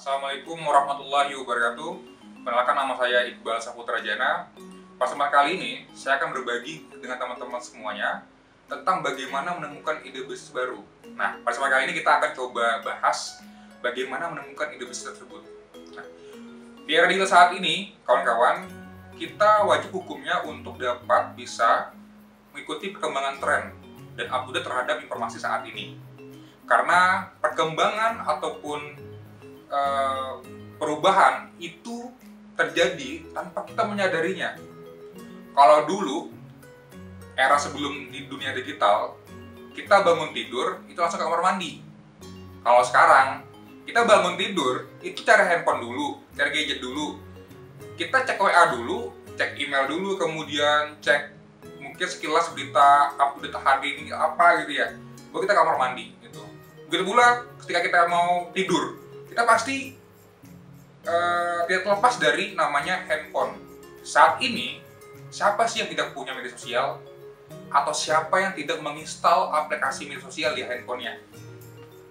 Assalamualaikum warahmatullahi wabarakatuh. Perkenalkan nama saya Iqbal Saputra Jana. Pas kali ini, saya akan berbagi dengan teman-teman semuanya tentang bagaimana menemukan ide bisnis baru. Nah, pada kali ini kita akan coba bahas bagaimana menemukan ide bisnis tersebut. Nah, di era digital saat ini, kawan-kawan, kita wajib hukumnya untuk dapat bisa mengikuti perkembangan tren dan update terhadap informasi saat ini. Karena perkembangan ataupun uh, perubahan itu terjadi tanpa kita menyadarinya. Kalau dulu era sebelum di dunia digital, kita bangun tidur itu langsung ke kamar mandi. Kalau sekarang kita bangun tidur itu cari handphone dulu, cari gadget dulu. Kita cek WA dulu, cek email dulu, kemudian cek mungkin sekilas berita update hari ini apa gitu ya. Baru kita kamar mandi gitu. Begitu pula ketika kita mau tidur, kita pasti uh, tidak terlepas dari namanya handphone. Saat ini, siapa sih yang tidak punya media sosial? Atau siapa yang tidak menginstal aplikasi media sosial di handphonenya?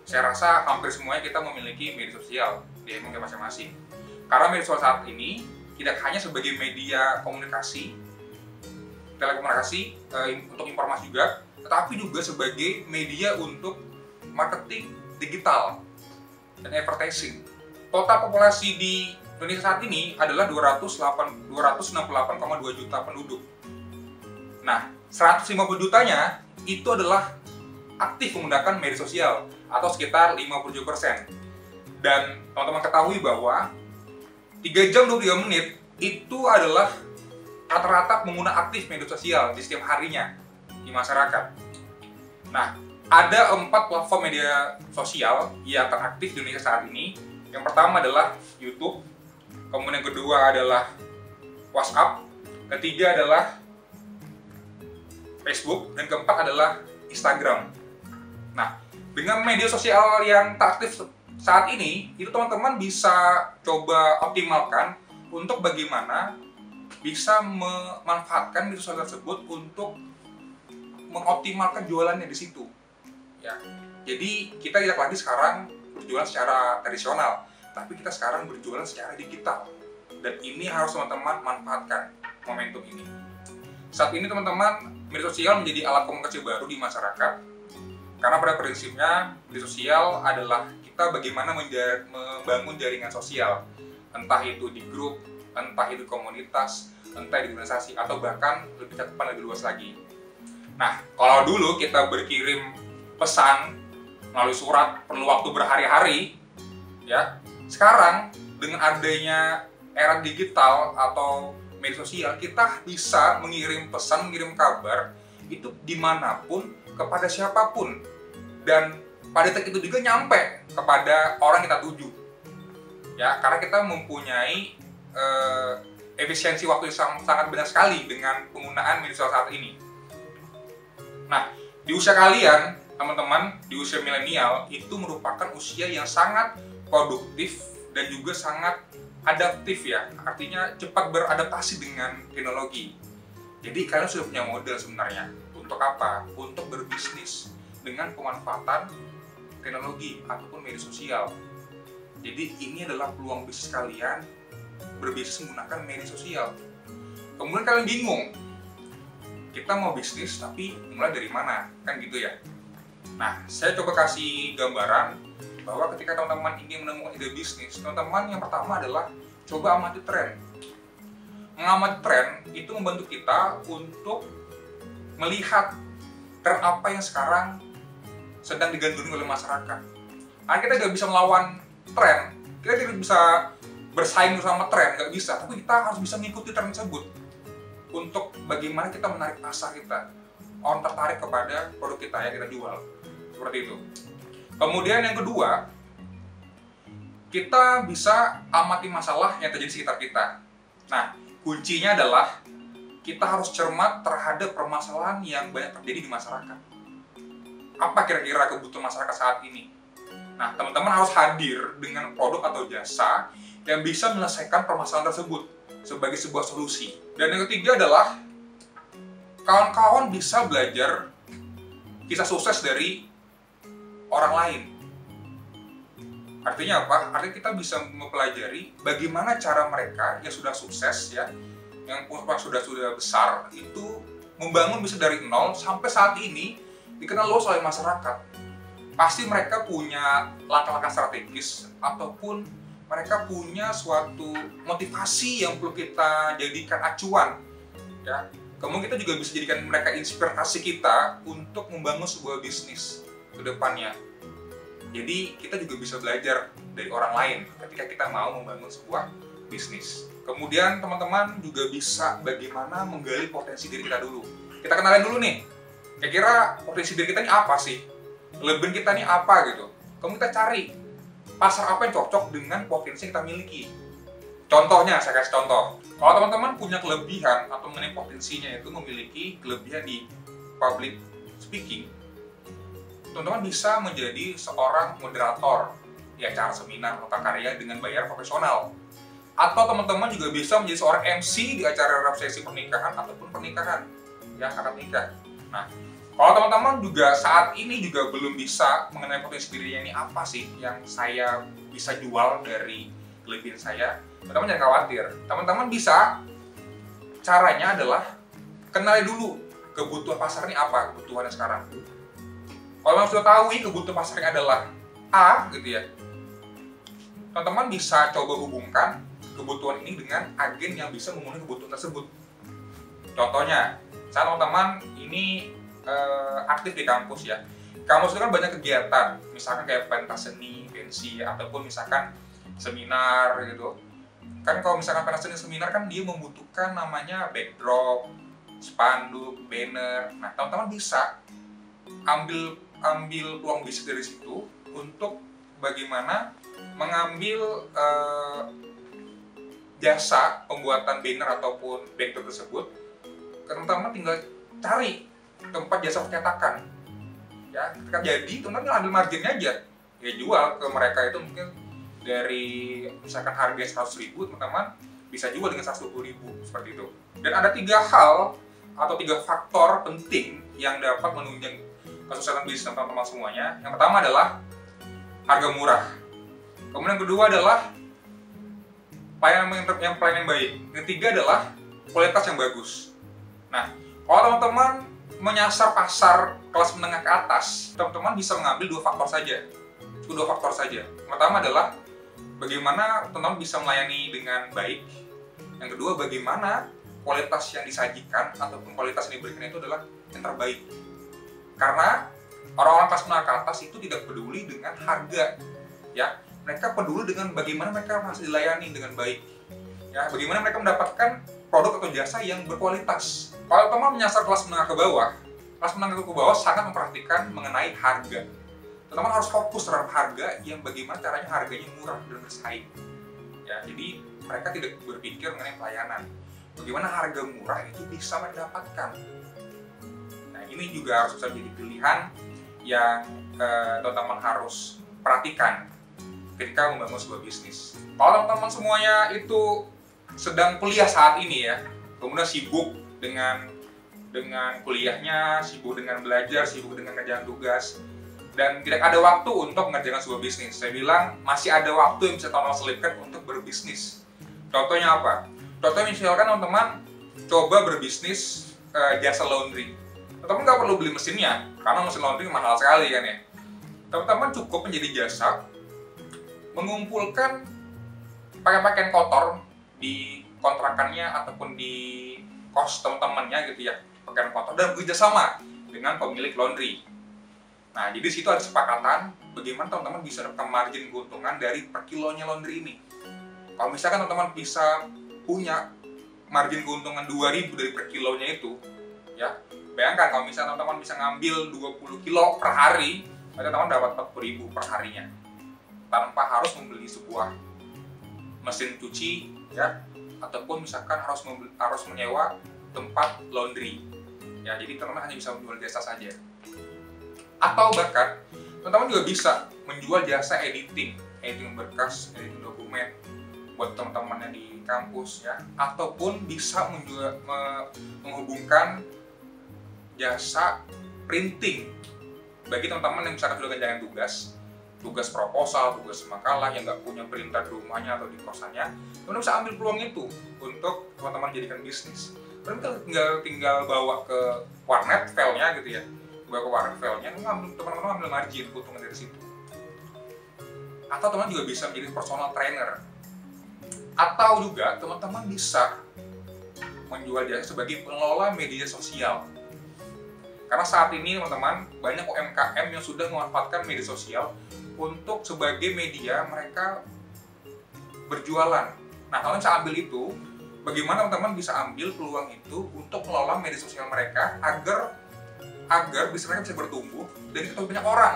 saya rasa hampir semuanya kita memiliki media sosial di handphone masing-masing. Karena media sosial saat ini tidak hanya sebagai media komunikasi, telekomunikasi eh, untuk informasi juga, tetapi juga sebagai media untuk marketing digital dan advertising. Total populasi di Indonesia saat ini adalah 268,2 juta penduduk. Nah, 150 jutanya itu adalah aktif menggunakan media sosial atau sekitar 57%. Dan teman-teman ketahui bahwa 3 jam 23 menit itu adalah rata-rata pengguna aktif media sosial di setiap harinya di masyarakat. Nah, ada empat platform media sosial yang teraktif di Indonesia saat ini. Yang pertama adalah YouTube, kemudian yang kedua adalah WhatsApp, ketiga adalah Facebook, dan keempat adalah Instagram. Nah, dengan media sosial yang tak saat ini, itu teman-teman bisa coba optimalkan untuk bagaimana bisa memanfaatkan media sosial tersebut untuk mengoptimalkan jualannya di situ. Ya, jadi kita tidak lagi sekarang berjualan secara tradisional, tapi kita sekarang berjualan secara digital. Dan ini harus teman-teman manfaatkan momentum ini. Saat ini teman-teman, media sosial menjadi alat komunikasi baru di masyarakat karena pada prinsipnya media sosial adalah kita bagaimana membangun jaringan sosial, entah itu di grup, entah itu komunitas, entah di organisasi, atau bahkan lebih cakupan lebih luas lagi. Nah, kalau dulu kita berkirim pesan melalui surat perlu waktu berhari-hari, ya. Sekarang dengan adanya era digital atau media sosial, kita bisa mengirim pesan, mengirim kabar itu di mana pun kepada siapa pun. Dan pada detik itu juga nyampe kepada orang kita tuju. Ya karena kita mempunyai uh, efisiensi waktu yang sangat benar sekali dengan penggunaan media sosial saat ini. Nah di usia kalian teman-teman di usia milenial itu merupakan usia yang sangat produktif dan juga sangat adaptif ya artinya cepat beradaptasi dengan teknologi jadi kalian sudah punya modal sebenarnya untuk apa? Untuk berbisnis dengan pemanfaatan teknologi ataupun media sosial. Jadi ini adalah peluang bisnis kalian berbisnis menggunakan media sosial. Kemudian kalian bingung, kita mau bisnis tapi mulai dari mana? Kan gitu ya. Nah, saya coba kasih gambaran bahwa ketika teman-teman ingin menemukan ide bisnis, teman-teman yang pertama adalah coba amati tren. Mengamati tren itu membantu kita untuk melihat tren apa yang sekarang sedang digandrungi oleh masyarakat. Nah, kita tidak bisa melawan tren, kita tidak bisa bersaing bersama tren, nggak bisa. Tapi kita harus bisa mengikuti tren tersebut untuk bagaimana kita menarik pasar kita, orang tertarik kepada produk kita yang kita jual, seperti itu. Kemudian yang kedua, kita bisa amati masalah yang terjadi di sekitar kita. Nah, kuncinya adalah kita harus cermat terhadap permasalahan yang banyak terjadi di masyarakat. Apa kira-kira kebutuhan masyarakat saat ini? Nah, teman-teman harus hadir dengan produk atau jasa yang bisa menyelesaikan permasalahan tersebut sebagai sebuah solusi. Dan yang ketiga adalah kawan-kawan bisa belajar kisah sukses dari orang lain. Artinya apa? Artinya kita bisa mempelajari bagaimana cara mereka yang sudah sukses ya, yang sudah sudah besar itu membangun bisa dari nol sampai saat ini dikenal luas oleh masyarakat. Pasti mereka punya langkah-langkah strategis ataupun mereka punya suatu motivasi yang perlu kita jadikan acuan ya kemudian kita juga bisa jadikan mereka inspirasi kita untuk membangun sebuah bisnis ke depannya. Jadi kita juga bisa belajar dari orang lain ketika kita mau membangun sebuah bisnis. Kemudian teman-teman juga bisa bagaimana menggali potensi diri kita dulu. Kita kenalin dulu nih kira-kira potensi diri kita ini apa sih? Lebih kita ini apa gitu? Kemudian kita cari pasar apa yang cocok dengan potensi yang kita miliki. Contohnya, saya kasih contoh. Kalau teman-teman punya kelebihan atau mengenai potensinya itu memiliki kelebihan di public speaking, teman-teman bisa menjadi seorang moderator di acara seminar atau karya dengan bayar profesional. Atau teman-teman juga bisa menjadi seorang MC di acara resepsi pernikahan ataupun pernikahan, ya akad nikah. Nah, kalau teman-teman juga saat ini juga belum bisa mengenai potensi dirinya ini apa sih yang saya bisa jual dari kelebihan saya, teman-teman jangan khawatir. Teman-teman bisa caranya adalah kenali dulu kebutuhan pasar ini apa kebutuhannya sekarang. Kalau memang sudah tahu kebutuhan pasar ini adalah A gitu ya, teman-teman bisa coba hubungkan kebutuhan ini dengan agen yang bisa memenuhi kebutuhan tersebut. Contohnya, saya teman-teman ini uh, aktif di kampus ya. Kampus itu kan banyak kegiatan, misalkan kayak pentas seni, pensi, ataupun misalkan seminar gitu. Kan kalau misalkan pentas seni seminar kan dia membutuhkan namanya backdrop, spanduk, banner. Nah, teman-teman bisa ambil ambil peluang bisnis dari situ untuk bagaimana mengambil uh, jasa pembuatan banner ataupun backdrop tersebut. Teman-teman tinggal cari tempat jasa percetakan ya ketika jadi teman-teman ambil marginnya aja ya jual ke mereka itu mungkin dari misalkan harga 100 ribu teman-teman bisa jual dengan 120 ribu seperti itu. Dan ada tiga hal atau tiga faktor penting yang dapat menunjang kesuksesan bisnis teman-teman semuanya. Yang pertama adalah harga murah. Kemudian yang kedua adalah pelayanan yang pelayanan yang baik. Yang ketiga adalah kualitas yang bagus. Nah kalau teman-teman menyasar pasar kelas menengah ke atas, teman-teman bisa mengambil dua faktor saja. Itu dua faktor saja. Pertama adalah bagaimana teman-teman bisa melayani dengan baik. Yang kedua, bagaimana kualitas yang disajikan ataupun kualitas yang diberikan itu adalah yang terbaik. Karena orang-orang kelas menengah ke atas itu tidak peduli dengan harga, ya. Mereka peduli dengan bagaimana mereka masih dilayani dengan baik. Ya, bagaimana mereka mendapatkan produk atau jasa yang berkualitas. Kalau teman menyasar kelas menengah ke bawah, kelas menengah ke bawah sangat memperhatikan mengenai harga. Teman harus fokus terhadap harga yang bagaimana caranya harganya murah dan bersaing. Ya, jadi mereka tidak berpikir mengenai pelayanan. Bagaimana harga murah itu bisa mendapatkan. Nah, ini juga harus bisa menjadi pilihan yang eh, teman-teman harus perhatikan ketika membangun sebuah bisnis. Kalau teman-teman semuanya itu sedang kuliah saat ini ya, kemudian sibuk dengan dengan kuliahnya, sibuk dengan belajar, sibuk dengan kerjaan tugas, dan tidak ada waktu untuk mengerjakan sebuah bisnis. Saya bilang masih ada waktu yang bisa teman-teman selipkan untuk berbisnis. Contohnya apa? Contohnya misalkan teman-teman coba berbisnis uh, jasa laundry. Teman-teman nggak perlu beli mesinnya, karena mesin laundry mahal sekali kan ya. Teman-teman cukup menjadi jasa mengumpulkan pakaian-pakaian kotor di kontrakannya ataupun di kos teman-temannya gitu ya pakaian kotor dan bekerja sama dengan pemilik laundry. Nah, jadi situ ada kesepakatan bagaimana teman-teman bisa dapat margin keuntungan dari per kilonya laundry ini. Kalau misalkan teman-teman bisa punya margin keuntungan 2000 dari per kilonya itu, ya bayangkan kalau misalnya teman-teman bisa ngambil 20 kilo per hari, maka teman-teman dapat 40.000 per harinya. Tanpa harus membeli sebuah mesin cuci ya ataupun misalkan harus harus menyewa tempat laundry. Ya jadi teman-teman hanya bisa menjual jasa saja atau bahkan teman-teman juga bisa menjual jasa editing. Editing berkas editing dokumen buat teman-teman yang di kampus ya. Ataupun bisa menjual menghubungkan jasa printing bagi teman-teman yang misalkan sudah kejangan tugas tugas proposal, tugas makalah yang nggak punya perintah di rumahnya atau di kosannya, teman bisa ambil peluang itu untuk teman-teman jadikan bisnis. Teman tinggal tinggal bawa ke warnet filenya gitu ya, bawa ke warnet filenya, teman-teman ambil margin keuntungan dari situ. Atau teman juga bisa menjadi personal trainer. Atau juga teman-teman bisa menjual jasa sebagai pengelola media sosial. Karena saat ini teman-teman banyak UMKM yang sudah memanfaatkan media sosial untuk sebagai media mereka berjualan. Nah, kalian bisa ambil itu, bagaimana teman-teman bisa ambil peluang itu untuk mengelola media sosial mereka agar agar bisa mereka bisa bertumbuh dan kita banyak orang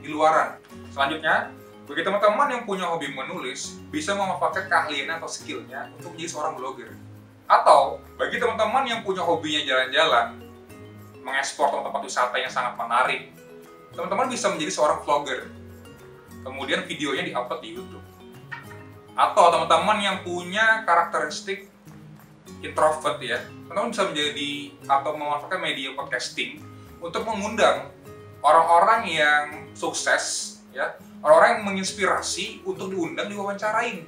di luaran. Selanjutnya, bagi teman-teman yang punya hobi menulis, bisa memanfaatkan keahliannya atau skillnya untuk menjadi seorang blogger. Atau, bagi teman-teman yang punya hobinya jalan-jalan, mengekspor tempat wisata yang sangat menarik, teman-teman bisa menjadi seorang vlogger kemudian videonya diupload di YouTube. Atau teman-teman yang punya karakteristik introvert ya, teman-teman bisa menjadi atau memanfaatkan media podcasting untuk mengundang orang-orang yang sukses ya, orang-orang yang menginspirasi untuk diundang diwawancarain.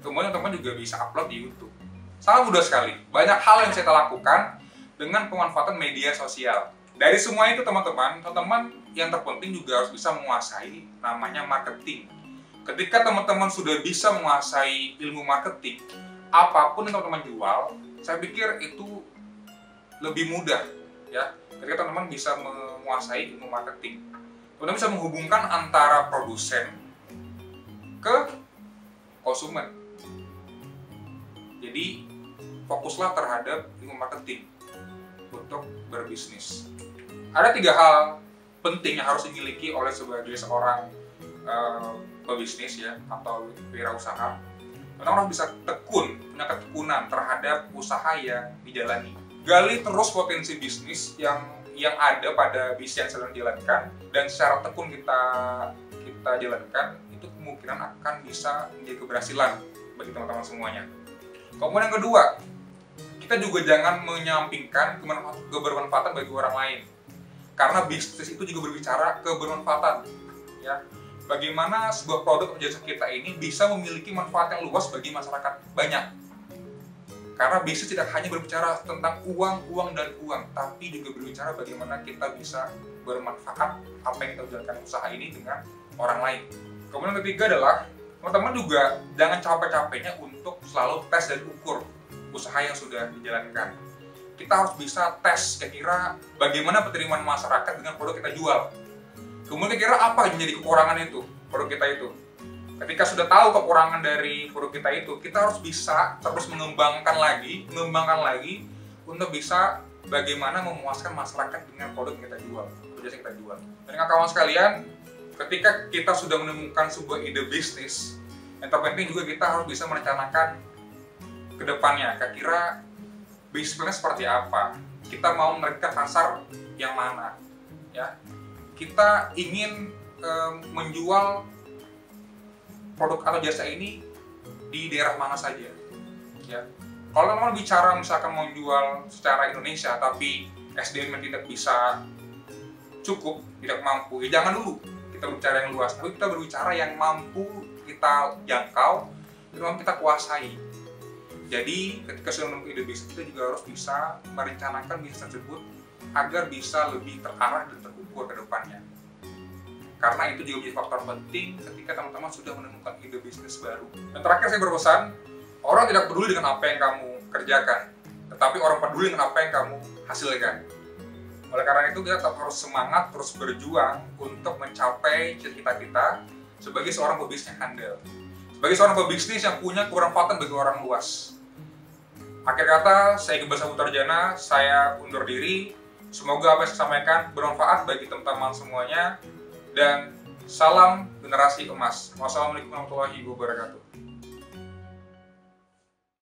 Kemudian teman-teman juga bisa upload di YouTube. Sangat mudah sekali. Banyak hal yang saya lakukan dengan pemanfaatan media sosial. Dari semua itu teman-teman, teman-teman yang terpenting juga harus bisa menguasai namanya marketing. Ketika teman-teman sudah bisa menguasai ilmu marketing, apa pun yang teman-teman jual, saya pikir itu lebih mudah ya. Ketika teman-teman bisa menguasai ilmu marketing, teman-teman bisa menghubungkan antara produsen ke konsumen. Jadi fokuslah terhadap ilmu marketing untuk berbisnis ada tiga hal penting yang harus dimiliki oleh sebagai seorang uh, pebisnis ya atau wirausaha. Orang bisa tekun, punya ketekunan terhadap usaha yang dijalani. Gali terus potensi bisnis yang yang ada pada bisnis yang sedang dijalankan dan secara tekun kita kita jalankan itu kemungkinan akan bisa menjadi keberhasilan bagi teman-teman semuanya. Kemudian yang kedua, kita juga jangan menyampingkan kebermanfaatan bagi orang lain. Karena bisnis itu juga berbicara kebermanfaatan ya. Bagaimana sebuah produk atau jasa kita ini bisa memiliki manfaat yang luas bagi masyarakat banyak karena bisnis tidak hanya berbicara tentang uang, uang dan uang, tapi juga berbicara bagaimana kita bisa bermanfaat apa yang kita jalankan usaha ini dengan orang lain. Kemudian ketiga adalah teman-teman juga jangan capek-capeknya untuk selalu tes dan ukur usaha yang sudah dijalankan kita harus bisa tes kira-kira bagaimana penerimaan masyarakat dengan produk kita jual. Kemudian kira apa yang menjadi kekurangan itu produk kita itu. Ketika sudah tahu kekurangan dari produk kita itu, kita harus bisa terus mengembangkan lagi, mengembangkan lagi untuk bisa bagaimana memuaskan masyarakat dengan produk yang kita jual, produk yang kita jual. Dan kawan sekalian, ketika kita sudah menemukan sebuah ide bisnis, yang terpenting juga kita harus bisa merencanakan ke depannya. Kira-kira bisnisnya seperti apa kita mau mereka pasar yang mana ya kita ingin e, menjual produk atau jasa ini di daerah mana saja. Ya. Kalau memang bicara misalkan mau jual secara Indonesia tapi SDM tidak bisa cukup tidak mampu ya jangan dulu. Kita berbicara yang luas. Tapi kita berbicara yang mampu kita jangkau dan kita kuasai. Jadi ketika sudah menemukan ide bisnis kita juga harus bisa merencanakan bisnis tersebut agar bisa lebih terarah dan terukur ke depannya. Karena itu juga menjadi faktor penting ketika teman-teman sudah menemukan ide bisnis baru. Dan terakhir saya berpesan, orang tidak peduli dengan apa yang kamu kerjakan, tetapi orang peduli dengan apa yang kamu hasilkan. Oleh karena itu kita tetap harus semangat terus berjuang untuk mencapai cita-cita kita sebagai seorang pebisnis yang handal. Sebagai seorang pebisnis yang punya kebermanfaatan bagi orang luas. Akhir kata, saya Iqbal Saputarjana, saya undur diri. Semoga apa yang saya sampaikan bermanfaat bagi teman-teman semuanya. Dan salam generasi emas. Wassalamualaikum warahmatullahi wabarakatuh.